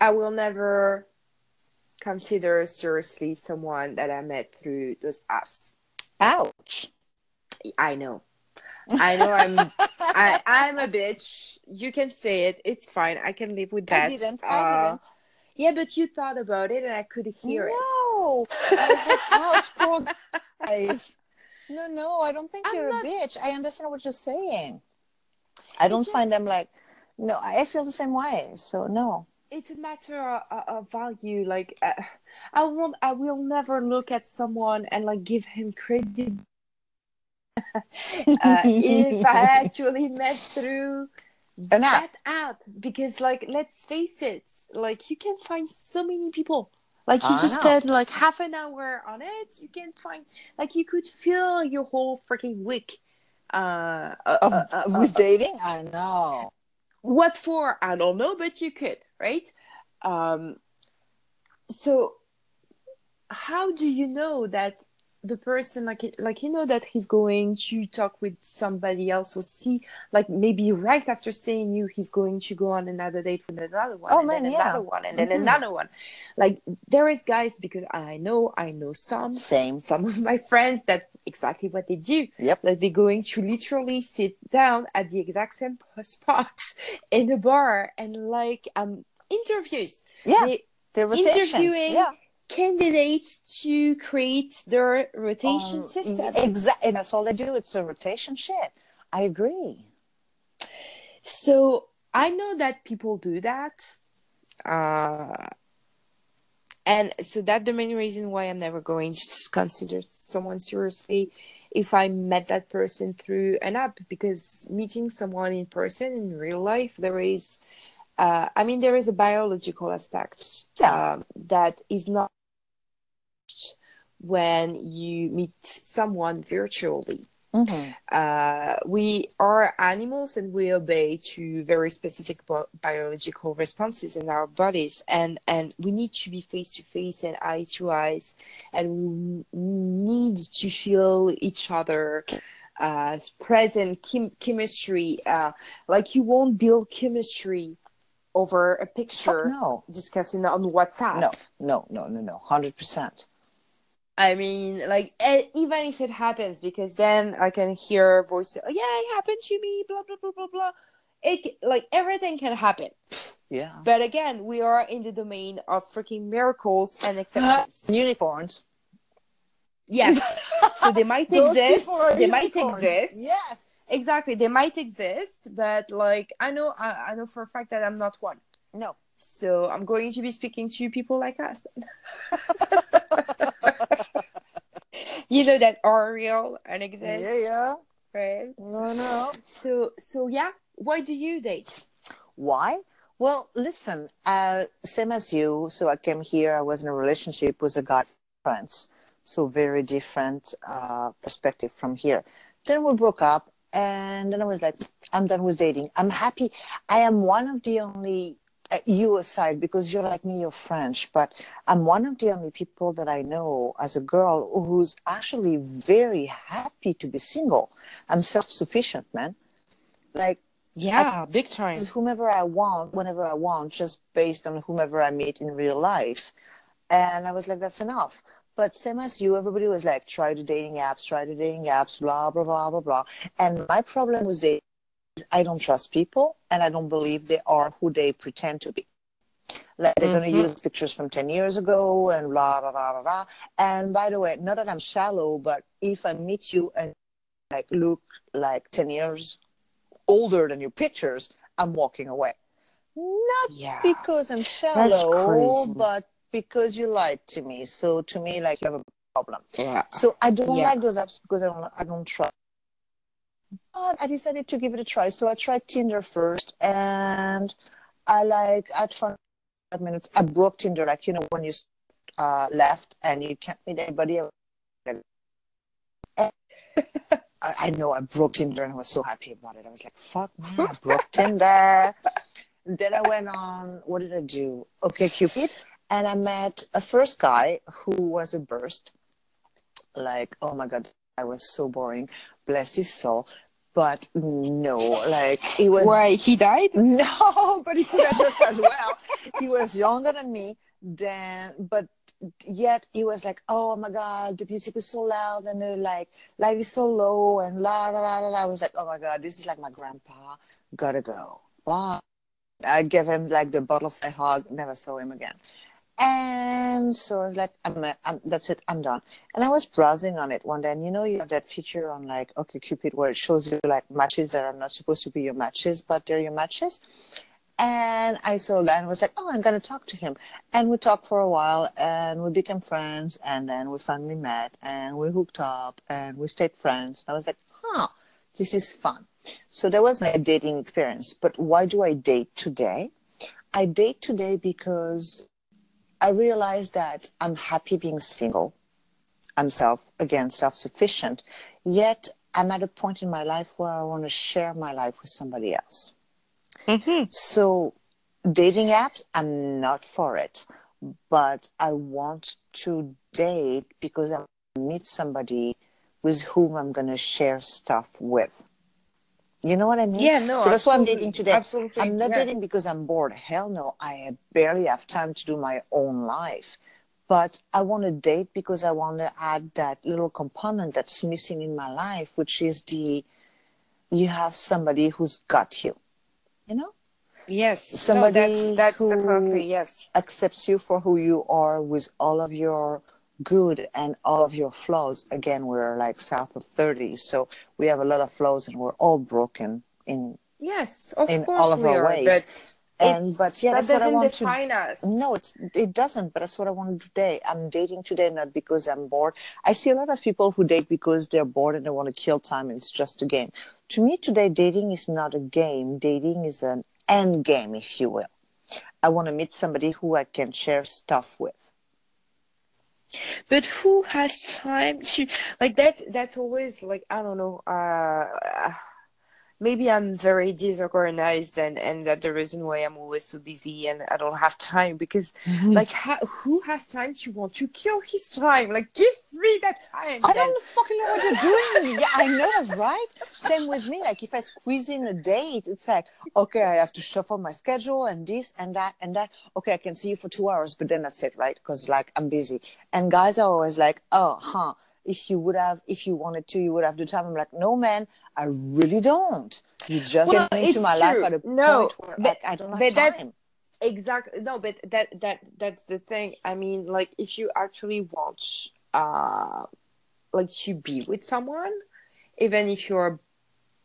I will never consider seriously someone that I met through those apps. Ouch. I know. I know I'm I, I'm a bitch. You can say it. It's fine. I can live with that. I didn't. I Uh, didn't. Yeah, but you thought about it and I could hear it. no. Like, guys. No, no, I don't think I'm you're not- a bitch. I understand what you're saying. I don't just- find them like, no, I feel the same way. So, no. It's a matter of, of value. Like, uh, I won't. I will never look at someone and like give him credit uh, if I actually met through An app. that app because like let's face it like you can find so many people like you I just know. spend like half an hour on it you can find like you could fill your whole freaking week uh, uh, Of, uh, uh, uh, with dating? I know. what for i don't know but you could right? Um so how do you know that the person like like you know that he's going to talk with somebody else or see like maybe right after seeing you he's going to go on another date with another one Oh, and man, then yeah. another one and then Mhm. another one like there is guys because i know i know some Same. some of my friends that exactly what they do Yep. like they're going to literally sit down at the exact same spot in a bar and like um interviews Yeah. they The rotation. interviewing Yeah. Candidates to create their rotation Um, system Exactly. And that's all they do. It's a rotation shit. I agree. so i know that people do that uh and so that's the main reason why i'm never going to consider someone seriously if i met that person through an app because meeting someone in person in real life there is uh, i mean there is a biological aspect Yeah. um, that is not when you meet someone virtually Mhm. uh, we are animals and we obey to very specific bi- biological responses in our bodies and and we need to be face to face and eye to eyes and we need to feel each other uh, present chem- chemistry uh, like you won't build chemistry over a picture no. discussing on whatsapp No, no, no, no, no. 100%. I mean, like, even if it happens, because then I can hear voices, oh, yeah, it happened to me, blah, blah, blah, blah, blah. It, like, everything can happen. Yeah. But again, we are in the domain of freaking miracles and exceptions. Unicorns. yes. So they might exist. They might exist. Yes. Exactly. They might exist, but, like, I know, I, I know for a fact that I'm not one. No. So I'm going to be speaking to people like us. you know that are real and exist, Yeah, yeah. right? No, no. So so yeah, why do you date? Why? Well, listen, uh, same as you. So I came here, I was in a relationship with a guy friends. So very different uh, perspective from here. Then we broke up and then I was like, I'm done with dating. I'm happy. I am one of the only, Uh, you aside, because you're like me, you're French, but I'm one of the only people that I know as a girl who's actually very happy to be single. I'm self-sufficient, man. Like, Yeah, big time. whomever I want, whenever I want, just based on whomever I meet in real life. And I was like, that's enough. But same as you, everybody was like, try the dating apps, try the dating apps, blah, blah, blah, blah, blah. And my problem was dating I don't trust people and I don't believe they are who they pretend to be. Like they're going Mhm. to use pictures from 10 years ago and blah, blah, blah, blah, blah. And by the way, not that I'm shallow, but if I meet you and like look like 10 years older than your pictures, I'm walking away. Not Yeah. because I'm shallow, but because you lied to me. So to me, like you have a problem. Yeah. So I don't Yeah. like those apps because I don't I don't trust. I decided to give it a try. So I tried Tinder first, and I like at five minutes I broke Tinder. Like you know when you uh, left and you can't meet anybody. I, I know I broke Tinder and I was so happy about it. I was like, "Fuck, man, I broke Tinder." then I went on. What did I do? OkCupid, and I met a first guy who was a burst. Like, oh my god, I was so boring. Bless his soul. But no, like he was. Why he died? No, but he could have just as well. He was younger than me, then, but yet he was like, "Oh my God, the music is so loud and like light is so low and la la la la." la." I was like, "Oh my God, this is like my grandpa. Gotta go." Bye. I gave him like the bottle butterfly hug. Never saw him again. And so I was like, I'm, I'm, that's it, I'm done. And I was browsing on it one day, and you know, you have that feature on like OkCupid where it shows you like matches that are not supposed to be your matches, but they're your matches. And I saw a guy and was like, oh, I'm going to talk to him. And we talked for a while and we became friends. And then we finally met and we hooked up and we stayed friends. And I was like, huh, this is fun. So that was my dating experience. But why do I date today? I date today because I realized that I'm happy being single. I'm self, again, self sufficient. Yet I'm at a point in my life where I want to share my life with somebody else. Mm-hmm. So, dating apps, I'm not for it, but I want to date because I meet somebody with whom I'm going to share stuff with. You know what I mean? Yeah, no. So that's why I'm dating today. Absolutely. I'm not yeah. dating because I'm bored. Hell no. I barely have time to do my own life. But I want to date because I want to add that little component that's missing in my life, which is the you have somebody who's got you. You know? Yes. Somebody no, that's, that's who- yes. accepts you for who you are with all of your good and all of your flaws. Again, we're like south of 30, so we have a lot of flaws and we're all broken in Yes, of in course all of we our are, ways. but And- but yeah, that that's what I doesn't want to- define us. No, it's it doesn't, but that's what I want to do today. I'm dating today not because I'm bored. I see a lot of people who date because they're bored and they want to kill time and it's just a game. To me today dating is not a game. Dating is an end game, if you will. I want to meet somebody who I can share stuff with. But who has time to like that? That's always like I don't know. Uh, maybe I'm very disorganized, and and that the reason why I'm always so busy and I don't have time because mm-hmm. like ha- who has time to want to kill his time? Like give me that time. I then. don't fucking know what you're doing. Yeah, I know right. Same with me. Like if I squeeze in a date, it's like, okay, I have to shuffle my schedule and this and that and that. Okay, I can see you for two hours, but then that's it, right? Because like I'm busy. And guys are always like, oh, huh. If you would have, if you wanted to, you would have the time. I'm like, no, man, I really don't. You just Well, came into my life true. at a No, point where but- like, I don't have but that's- time. exactly no but that that that's the thing i mean like if you actually want uh like to be with someone even if you're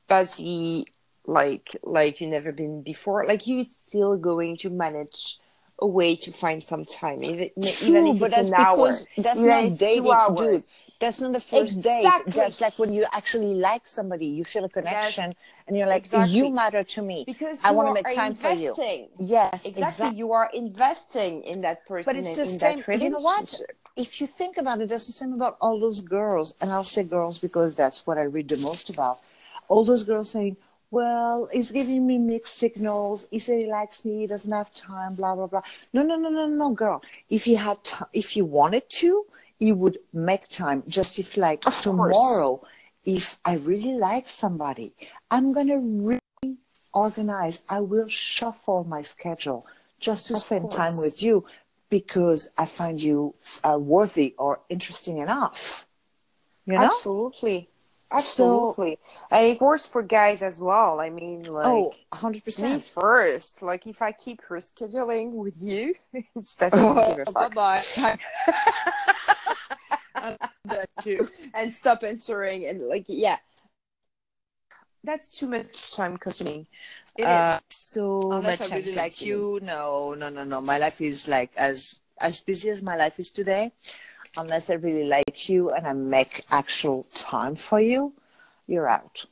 busy like like you never been before like you still going to manage a way to find some time even, even True, if but it's that's an hour that's even not if it's two dating, dude. That's not the first date. That's like when you actually like somebody, you feel a connection, and you're like, Exactly. you matter to me. because I want to make time for you. Yes, exactly. exactly. you are investing in that person But it's in, the same. that You know what? If you think about it, it's the same about all those girls, and I'll say girls because that's what I read the most about. All those girls saying, "Well, he's giving me mixed signals. He said he likes me. He doesn't have time. Blah blah blah." No, no, no, no, no, girl. If he had, ti if he wanted to, he would make time. Just if like Of course. tomorrow, if I really like somebody, I'm gonna really organize. I will shuffle my schedule just to Of spend time with you because I find you uh, worthy or interesting enough. You know? Absolutely. Absolutely. and it works for guys as well. I mean, like, oh, 100%. me first. Like, if I keep rescheduling with you, instead of a fuck bye. That too. and stop answering and, like, yeah. That's too much time consuming. It is. Uh, so Unless much I really time like consuming. you, no, no, no, no. My life is like as as busy as my life is today, unless I really like you and I make actual time for you, you're out.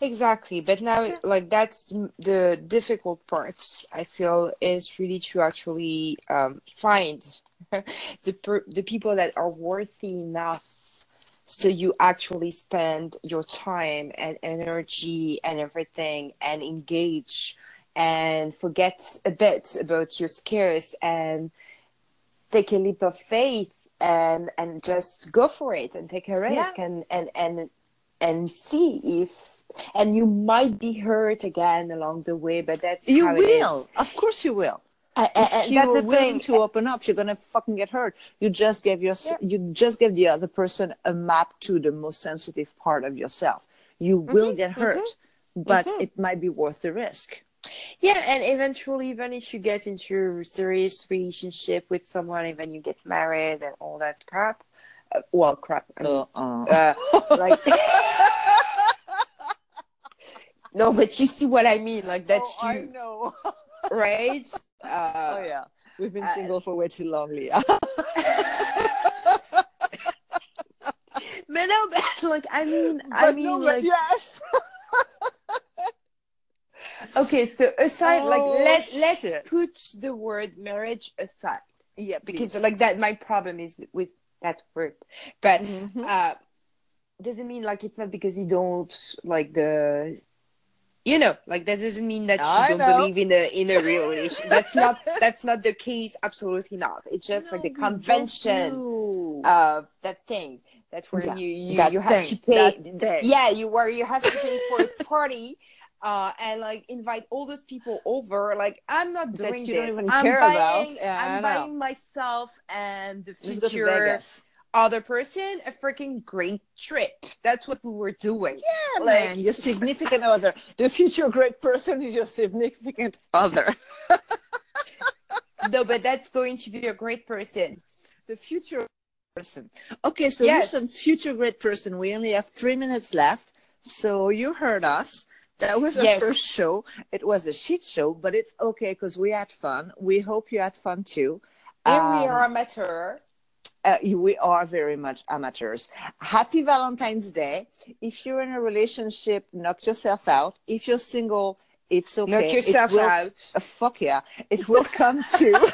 Exactly, but now like that's the difficult part. I feel is really to actually um, find the per- the people that are worthy enough so you actually spend your time and energy and everything and engage and forget a bit about your scares and take a leap of faith and and just go for it and take a risk yeah. and and and and see if and you might be hurt again along the way but that's you will of course you will if you're willing to open up, you're gonna fucking get hurt. You just gave your yeah. you just gave the other person a map to the most sensitive part of yourself. You mm-hmm, will get hurt, mm-hmm, but mm-hmm. it might be worth the risk. Yeah, and eventually, even if you get into a serious relationship with someone, even you get married and all that crap, uh, well, crap. I mean, uh-uh. uh, like. no, but you see what I mean, like that's Oh, you know. right? Uh, oh yeah, we've been single uh, for way too long, Leah. but no, but like I mean, but I mean, no, like yes. okay, so aside, oh, like let let's shit. put the word marriage aside. Yeah, because like that, my problem is with that word, but mm-hmm. uh, doesn't mean like it's not because you don't like the you know like that doesn't mean that you don't know. believe in a in a real relationship. That's not that's not the case. Absolutely not. It's just no, like the convention of that thing. That's where yeah, you you, you have to pay yeah you where you have to pay for a party uh, and like invite all those people over. Like I'm not doing that you this. I'm buying, yeah, I'm buying myself and the future other person a freaking great trip. That's what we were doing. Yeah, like, man, your significant other. The future great person is your significant other. no, but that's going to be a great person. The future person. Okay, so yes. listen, future great person. We only have three minutes left. So you heard us. That was our yes. first show. It was a shit show, but it's okay because we had fun. We hope you had fun too. And um, we are amateur uh, we are very much amateurs. Happy Valentine's Day. If you're in a relationship, knock yourself out. If you're single, it's okay. Knock yourself will, out. Uh, fuck yeah. It will come to.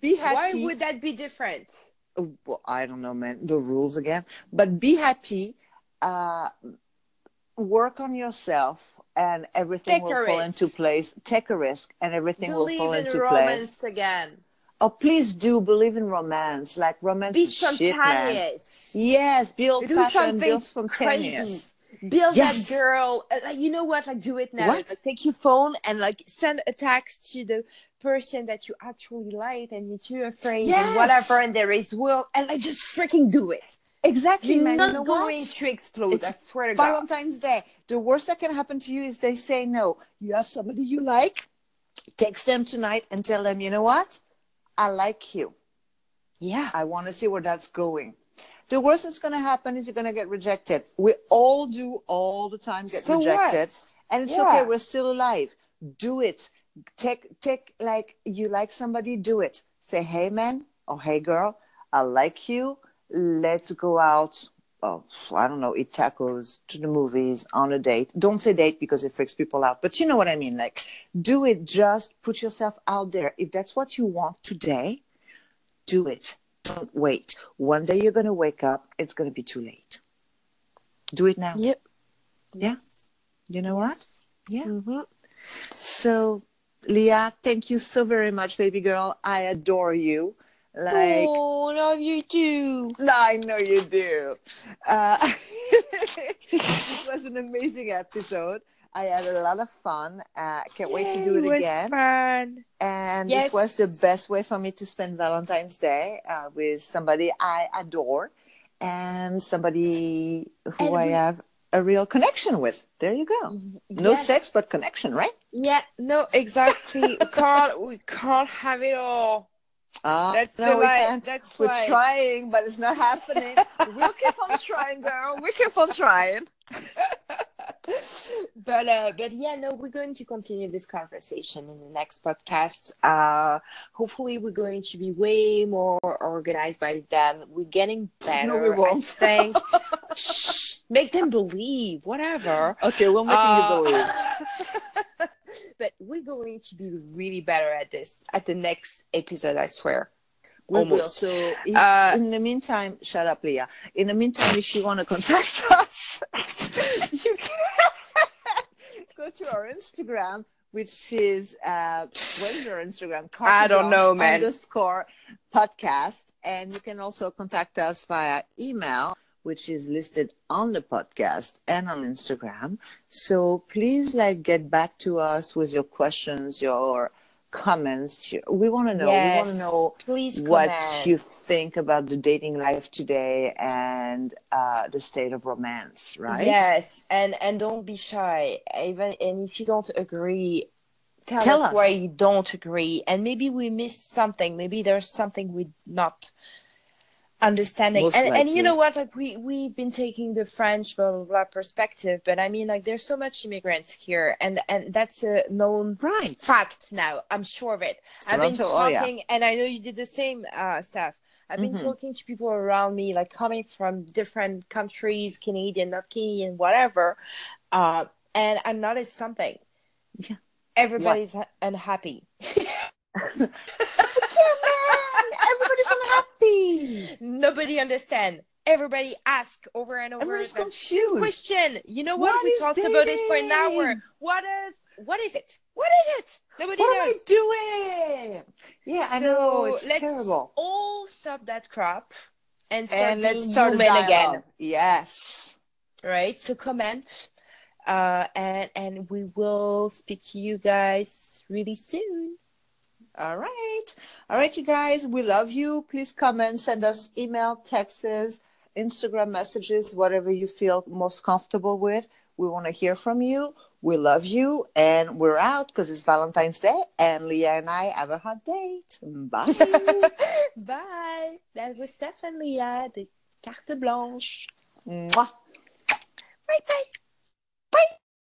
be happy. Why would that be different? Oh, well, I don't know, man. The rules again. But be happy. Uh, work on yourself and everything Take will fall into place. Take a risk and everything Believe will fall in into romance place. again. Oh, please do believe in romance. Like romance be spontaneous. Shit, yes, build do passion, something build spontaneous. Crazy. Build yes. that girl. Uh, like you know what? Like do it now. Like, take your phone and like send a text to the person that you actually like and you two are friends yes. and whatever. And there is will and like just freaking do it. Exactly, You're man. Not you know going what? to explode. It's I swear to Valentine's Day. The worst that can happen to you is they say no. You have somebody you like. Text them tonight and tell them, you know what? I like you. Yeah. I want to see where that's going. The worst that's going to happen is you're going to get rejected. We all do all the time get so rejected. What? And it's yeah. okay. We're still alive. Do it. Take, take, like, you like somebody, do it. Say, hey, man, or hey, girl, I like you. Let's go out oh, I don't know, eat tacos, to the movies, on a date. Don't say date because it freaks people out, but you know what I mean. Like, do it. Just put yourself out there. If that's what you want today, do it. Don't wait. One day you're going to wake up, it's going to be too late. Do it now. Yep. Yeah. You know what? Yeah. Mm-hmm. So, Leah, thank you so very much, baby girl. I adore you. Like, oh, no, you do. No, I know you do. Uh, it was an amazing episode. I had a lot of fun. Uh, can't Yay, wait to do it, it again. Fun. And yes. this was the best way for me to spend Valentine's Day uh, with somebody I adore and somebody who and I have a real connection with. There you go. No yes. sex, but connection, right? Yeah. No, exactly. we can't. We can't have it all. Uh, that's no, we can't. That's We're life. trying, but it's not happening. we'll keep on trying, girl. We keep on trying. but uh, but yeah, no, we're going to continue this conversation in the next podcast. Uh, hopefully, we're going to be way more organized by then. We're getting better. No, we won't. I think. Shh, make them believe. Whatever. Okay, we'll make Uh, you believe. but we're going to be really better at this at the next episode. I swear. We will. almost. So, if, Uh, in the meantime, shut up, Leah. In the meantime, if you want to contact us, you can go to our Instagram, which is uh, what is our Instagram? I don't know, man. Underscore podcast, and you can also contact us via email, which is listed on the podcast and on Instagram. So please, like, get back to us with your questions, your comments. We want to know. Yes, We want to know Please what comment. you think about the dating life today and uh, the state of romance, right? Yes, and and don't be shy. Even and if you don't agree, tell, Tell us, us. why you don't agree, and maybe we missed something. Maybe there's something we not understanding. Most And and you know what? Like we we've been taking the French blah blah blah perspective, but I mean like there's so much immigrants here, and and that's a known Right. fact now. I'm sure of it. I've been Toronto, oh, yeah. talking, and I know you did the same, uh, Steph. I've been Mhm. talking to people around me, like coming from different countries, Canadian, not Canadian, whatever. Uh, and I noticed something. Yeah. Everybody's ha- unhappy. Unhappy. Nobody understand. Everybody ask over and over. Everybody's confused. Question. You know what? What we talked about it for an hour. What is? What is it? What is it? Nobody What am I doing? Yeah, I know it's So let's terrible. all stop that crap and start And let's start human again, Yes. right? So comment, uh, and and we will speak to you guys really soon. All right. All right, you guys. We love you. Please comment, send us email, texts, Instagram messages, whatever you feel most comfortable with. We want to hear from you. We love you. And we're out because it's Valentine's Day. And Leah and I have a hot date. Bye. Bye. That was Stephanie, Leah, the carte blanche. Mwah. Bye bye.